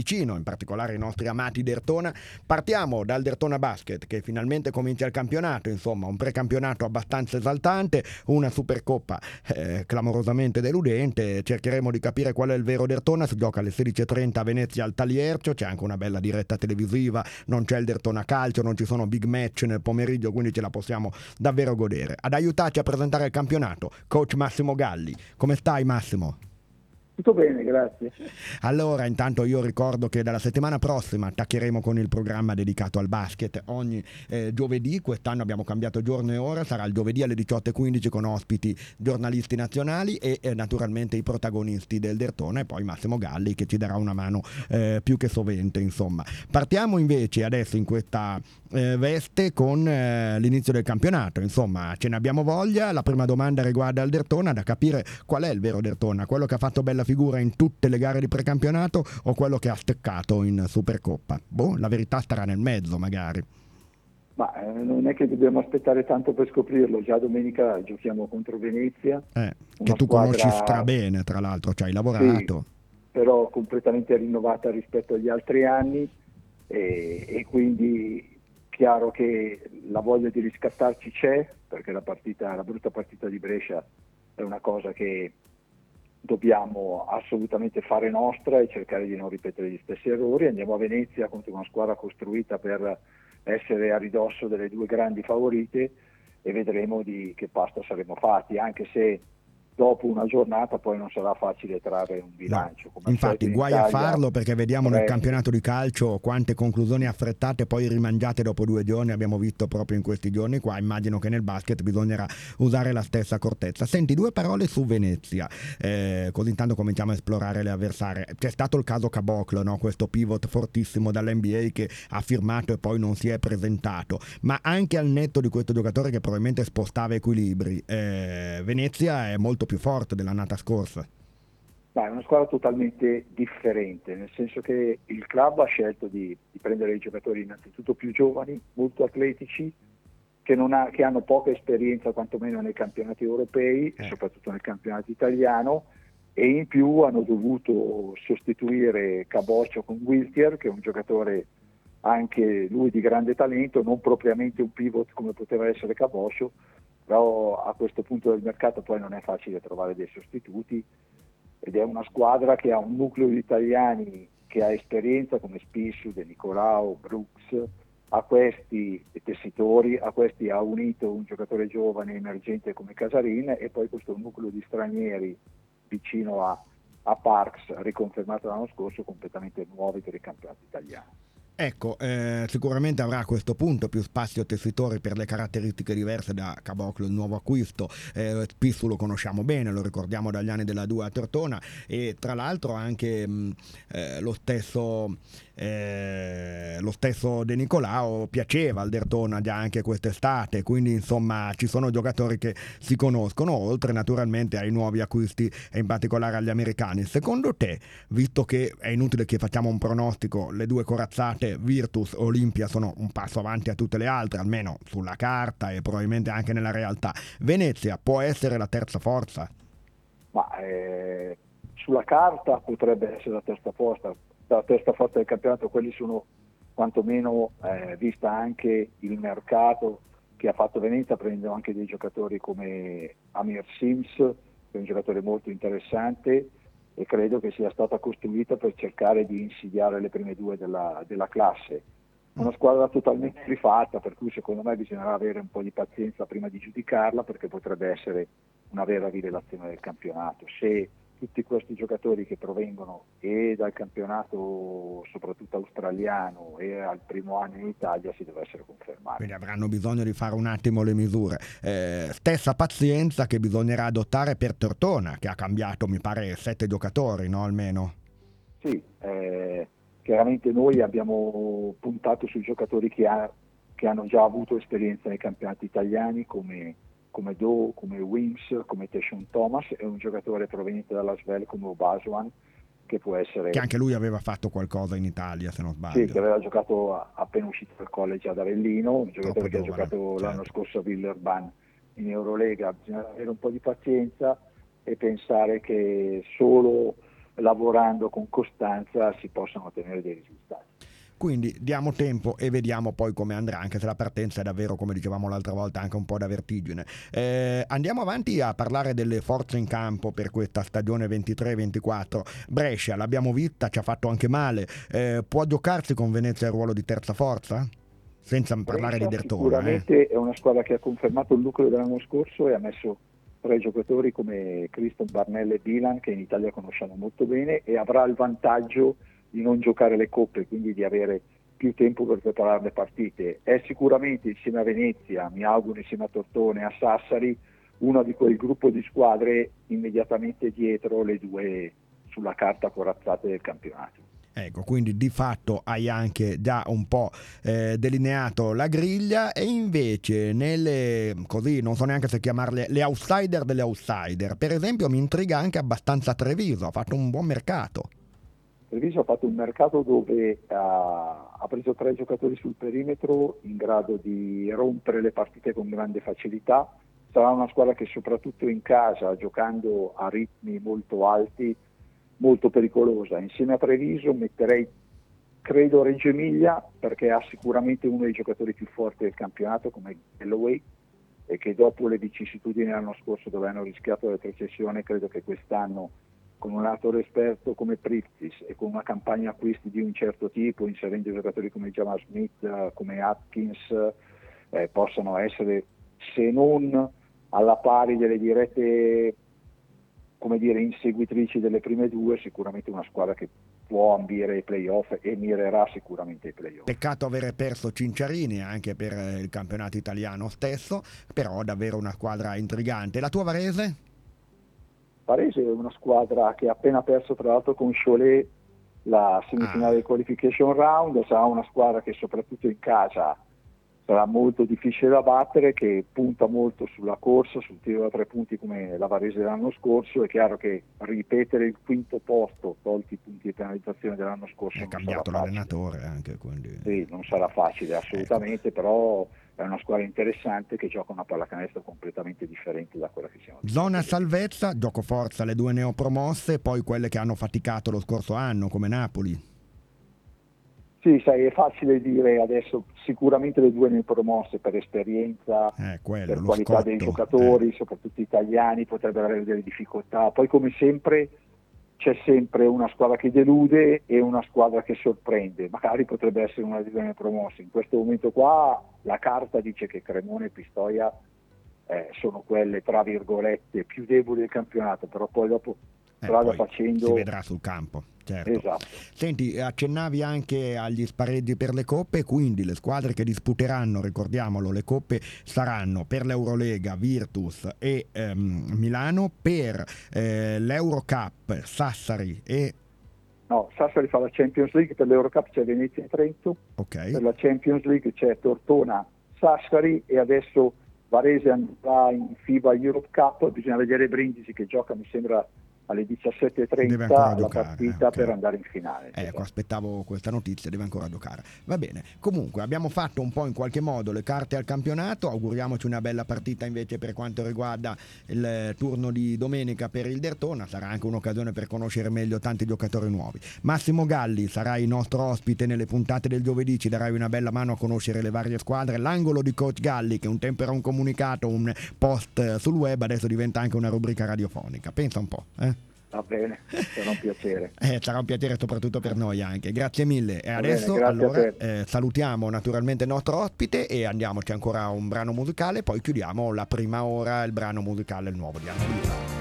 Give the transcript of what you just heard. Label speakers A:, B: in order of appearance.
A: vicino, in particolare i nostri amati Dertona. Partiamo dal Dertona Basket che finalmente comincia il campionato, insomma un precampionato abbastanza esaltante, una Supercoppa eh, clamorosamente deludente, cercheremo di capire qual è il vero Dertona, si gioca alle 16.30 a Venezia al Taliercio, c'è anche una bella diretta televisiva, non c'è il Dertona Calcio, non ci sono big match nel pomeriggio, quindi ce la possiamo davvero godere. Ad aiutarci a presentare il campionato, coach Massimo Galli. Come stai Massimo?
B: Tutto bene, grazie.
A: Allora, intanto io ricordo che dalla settimana prossima attaccheremo con il programma dedicato al basket ogni eh, giovedì, quest'anno abbiamo cambiato giorno e ora, sarà il giovedì alle 18.15 con ospiti giornalisti nazionali e eh, naturalmente i protagonisti del Dertone e poi Massimo Galli che ci darà una mano eh, più che sovente, insomma. Partiamo invece adesso in questa eh, veste con eh, l'inizio del campionato, insomma, ce ne abbiamo voglia, la prima domanda riguarda il Dertona, da capire qual è il vero Dertona, quello che ha fatto bella figura in tutte le gare di precampionato o quello che ha steccato in Supercoppa? Boh, la verità starà nel mezzo magari.
B: Ma eh, non è che dobbiamo aspettare tanto per scoprirlo, già domenica giochiamo contro Venezia.
A: Eh, che tu squadra... conosci strabene, tra l'altro, ci hai lavorato.
B: Sì, però completamente rinnovata rispetto agli altri anni e, e quindi chiaro che la voglia di riscattarci c'è, perché la, partita, la brutta partita di Brescia è una cosa che dobbiamo assolutamente fare nostra e cercare di non ripetere gli stessi errori. Andiamo a Venezia contro una squadra costruita per essere a ridosso delle due grandi favorite e vedremo di che pasta saremo fatti, anche se dopo una giornata poi non sarà facile trarre un bilancio.
A: No. Infatti, in guai Italia, a farlo perché vediamo nel campionato di calcio quante conclusioni affrettate poi rimangiate dopo due giorni abbiamo visto proprio in questi giorni qua. Immagino che nel basket bisognerà usare la stessa accortezza. Senti, due parole su Venezia, eh, così intanto cominciamo a esplorare le avversarie. C'è stato il caso Caboclo, no? questo pivot fortissimo dall'NBA che ha firmato e poi non si è presentato, ma anche al netto di questo giocatore che probabilmente spostava equilibri, eh, Venezia è molto più forte dell'annata scorsa?
B: Beh, è una squadra totalmente differente, nel senso che il club ha scelto di, di prendere i giocatori innanzitutto più giovani, molto atletici, che, ha, che hanno poca esperienza quantomeno nei campionati europei eh. e soprattutto nel campionato italiano e in più hanno dovuto sostituire Caboccio con Wiltier, che è un giocatore anche lui di grande talento, non propriamente un pivot come poteva essere Caboccio, però a questo punto del mercato poi non è facile trovare dei sostituti ed è una squadra che ha un nucleo di italiani che ha esperienza come Spissu, De Nicolao, Brooks, a questi tessitori, a questi ha unito un giocatore giovane emergente come Casarin e poi questo nucleo di stranieri vicino a, a Parks, riconfermato l'anno scorso, completamente nuovi per il campionato italiano.
A: Ecco, eh, sicuramente avrà a questo punto più spazio tessitori per le caratteristiche diverse da Caboclo, il nuovo acquisto. Eh, Spissu lo conosciamo bene, lo ricordiamo dagli anni della 2 a Tortona e tra l'altro anche mh, eh, lo stesso eh, lo stesso De Nicolao piaceva al Dertona già anche quest'estate, quindi insomma ci sono giocatori che si conoscono, oltre naturalmente ai nuovi acquisti e in particolare agli americani. Secondo te, visto che è inutile che facciamo un pronostico, le due corazzate Virtus Olimpia sono un passo avanti a tutte le altre, almeno sulla carta e probabilmente anche nella realtà, Venezia può essere la terza forza?
B: Ma eh, sulla carta potrebbe essere la terza forza, la testa forte del campionato, quelli sono quantomeno, eh, vista anche il mercato che ha fatto Venezia, prendendo anche dei giocatori come Amir Sims, che è un giocatore molto interessante e credo che sia stata costruita per cercare di insidiare le prime due della, della classe. Una squadra totalmente rifatta, per cui secondo me bisognerà avere un po' di pazienza prima di giudicarla perché potrebbe essere una vera rivelazione del campionato. Se tutti questi giocatori che provengono e dal campionato soprattutto australiano e al primo anno in Italia si dovessero confermare.
A: Quindi avranno bisogno di fare un attimo le misure. Eh, stessa pazienza che bisognerà adottare per Tortona, che ha cambiato mi pare sette giocatori, no almeno?
B: Sì, eh, chiaramente noi abbiamo puntato sui giocatori che, ha, che hanno già avuto esperienza nei campionati italiani come come Doe, come Wims, come Teshon Thomas e un giocatore proveniente dalla Svel come Obasuan che può essere...
A: Che anche lui aveva fatto qualcosa in Italia se non sbaglio.
B: Sì, che aveva giocato appena uscito dal college ad Avellino, un giocatore Troppo che giovane, ha giocato certo. l'anno scorso a Villerban in Eurolega. Bisogna avere un po' di pazienza e pensare che solo lavorando con costanza si possano ottenere dei risultati.
A: Quindi diamo tempo e vediamo poi come andrà, anche se la partenza è davvero, come dicevamo l'altra volta, anche un po' da vertigine. Eh, andiamo avanti a parlare delle forze in campo per questa stagione 23-24. Brescia, l'abbiamo vista, ci ha fatto anche male. Eh, può giocarsi con Venezia il ruolo di terza forza? Senza Brescia parlare di Dertona.
B: Sicuramente eh. è una squadra che ha confermato il nucleo dell'anno scorso e ha messo tre giocatori come Cristo Barnell e Dylan, che in Italia conosciamo molto bene, e avrà il vantaggio di non giocare le coppe, quindi di avere più tempo per preparare le partite. È sicuramente insieme a Venezia, mi auguro insieme a Tortone, a Sassari, uno di quel gruppo di squadre immediatamente dietro le due sulla carta corazzate del campionato.
A: Ecco, quindi di fatto hai anche già un po' eh, delineato la griglia e invece nelle, così non so neanche se chiamarle, le outsider delle outsider, per esempio mi intriga anche abbastanza Treviso, ha fatto un buon mercato.
B: Treviso ha fatto un mercato dove ha, ha, preso tre giocatori sul perimetro in grado di rompere le partite con grande facilità. Sarà una squadra che soprattutto in casa, giocando a ritmi molto alti, molto pericolosa. Insieme a Treviso metterei, credo, Reggio Emilia perché ha sicuramente uno dei giocatori più forti del campionato come Galloway e che dopo le vicissitudini dell'anno scorso dove hanno rischiato la retrocessione credo che quest'anno con un attore esperto come Priptis e con una campagna acquisti di un certo tipo, inserendo giocatori come Jamal Smith, come Atkins, eh, possano essere, se non alla pari delle dirette come dire, inseguitrici delle prime due, sicuramente una squadra che può ambire ai playoff e mirerà sicuramente ai playoff.
A: Peccato avere perso Cinciarini anche per il campionato italiano stesso, però davvero una squadra intrigante. La tua Varese?
B: Varese è una squadra che ha appena perso tra l'altro con Cholet la semifinale ah. del qualification round, sarà una squadra che soprattutto in casa sarà molto difficile da battere, che punta molto sulla corsa, sul tiro da tre punti come la Varese dell'anno scorso. È chiaro che ripetere il quinto posto, tolti i punti di penalizzazione dell'anno scorso,
A: è cambiato l'allenatore anche. Quindi...
B: Sì, non sarà facile assolutamente, ecco. però è una squadra interessante che gioca una pallacanestro completamente differente da quella che siamo.
A: Zona salvezza, gioco forza le due neopromosse, poi quelle che hanno faticato lo scorso anno come Napoli.
B: Sì, sai, è facile dire adesso sicuramente le due neopromosse per esperienza,
A: eh, quello,
B: per qualità
A: scotto,
B: dei giocatori, eh. soprattutto italiani, potrebbero avere delle difficoltà. Poi come sempre c'è sempre una squadra che delude e una squadra che sorprende, magari potrebbe essere una di quelle promosse. In questo momento qua la carta dice che Cremone e Pistoia eh, sono quelle tra virgolette più deboli del campionato, però poi dopo
A: eh, strada facendo... Si vedrà sul campo. Certo.
B: Esatto.
A: Senti, accennavi anche agli spareggi per le coppe, quindi le squadre che disputeranno, ricordiamolo, le coppe saranno per l'Eurolega Virtus e ehm, Milano, per eh, l'Eurocup Sassari e
B: No, Sassari fa la Champions League, per l'Eurocup c'è Venezia e Trento,
A: okay.
B: per la Champions League c'è Tortona, Sassari e adesso Varese andrà in FIBA Europe Cup, bisogna vedere Brindisi che gioca mi sembra alle 17.30 la giocare, partita okay. per andare in finale.
A: Ecco, esatto. aspettavo questa notizia, deve ancora giocare. Va bene, comunque abbiamo fatto un po' in qualche modo le carte al campionato, auguriamoci una bella partita invece per quanto riguarda il turno di domenica per il Dertona, sarà anche un'occasione per conoscere meglio tanti giocatori nuovi. Massimo Galli sarà il nostro ospite nelle puntate del giovedì, ci darai una bella mano a conoscere le varie squadre. L'angolo di Coach Galli, che un tempo era un comunicato, un post sul web, adesso diventa anche una rubrica radiofonica. Pensa un po'. Eh?
B: Va bene, sarà un piacere.
A: Eh, sarà un piacere soprattutto per noi anche. Grazie mille. E adesso bene, allora, eh, salutiamo naturalmente il nostro ospite e andiamoci ancora a un brano musicale, poi chiudiamo la prima ora, il brano musicale il nuovo di Anno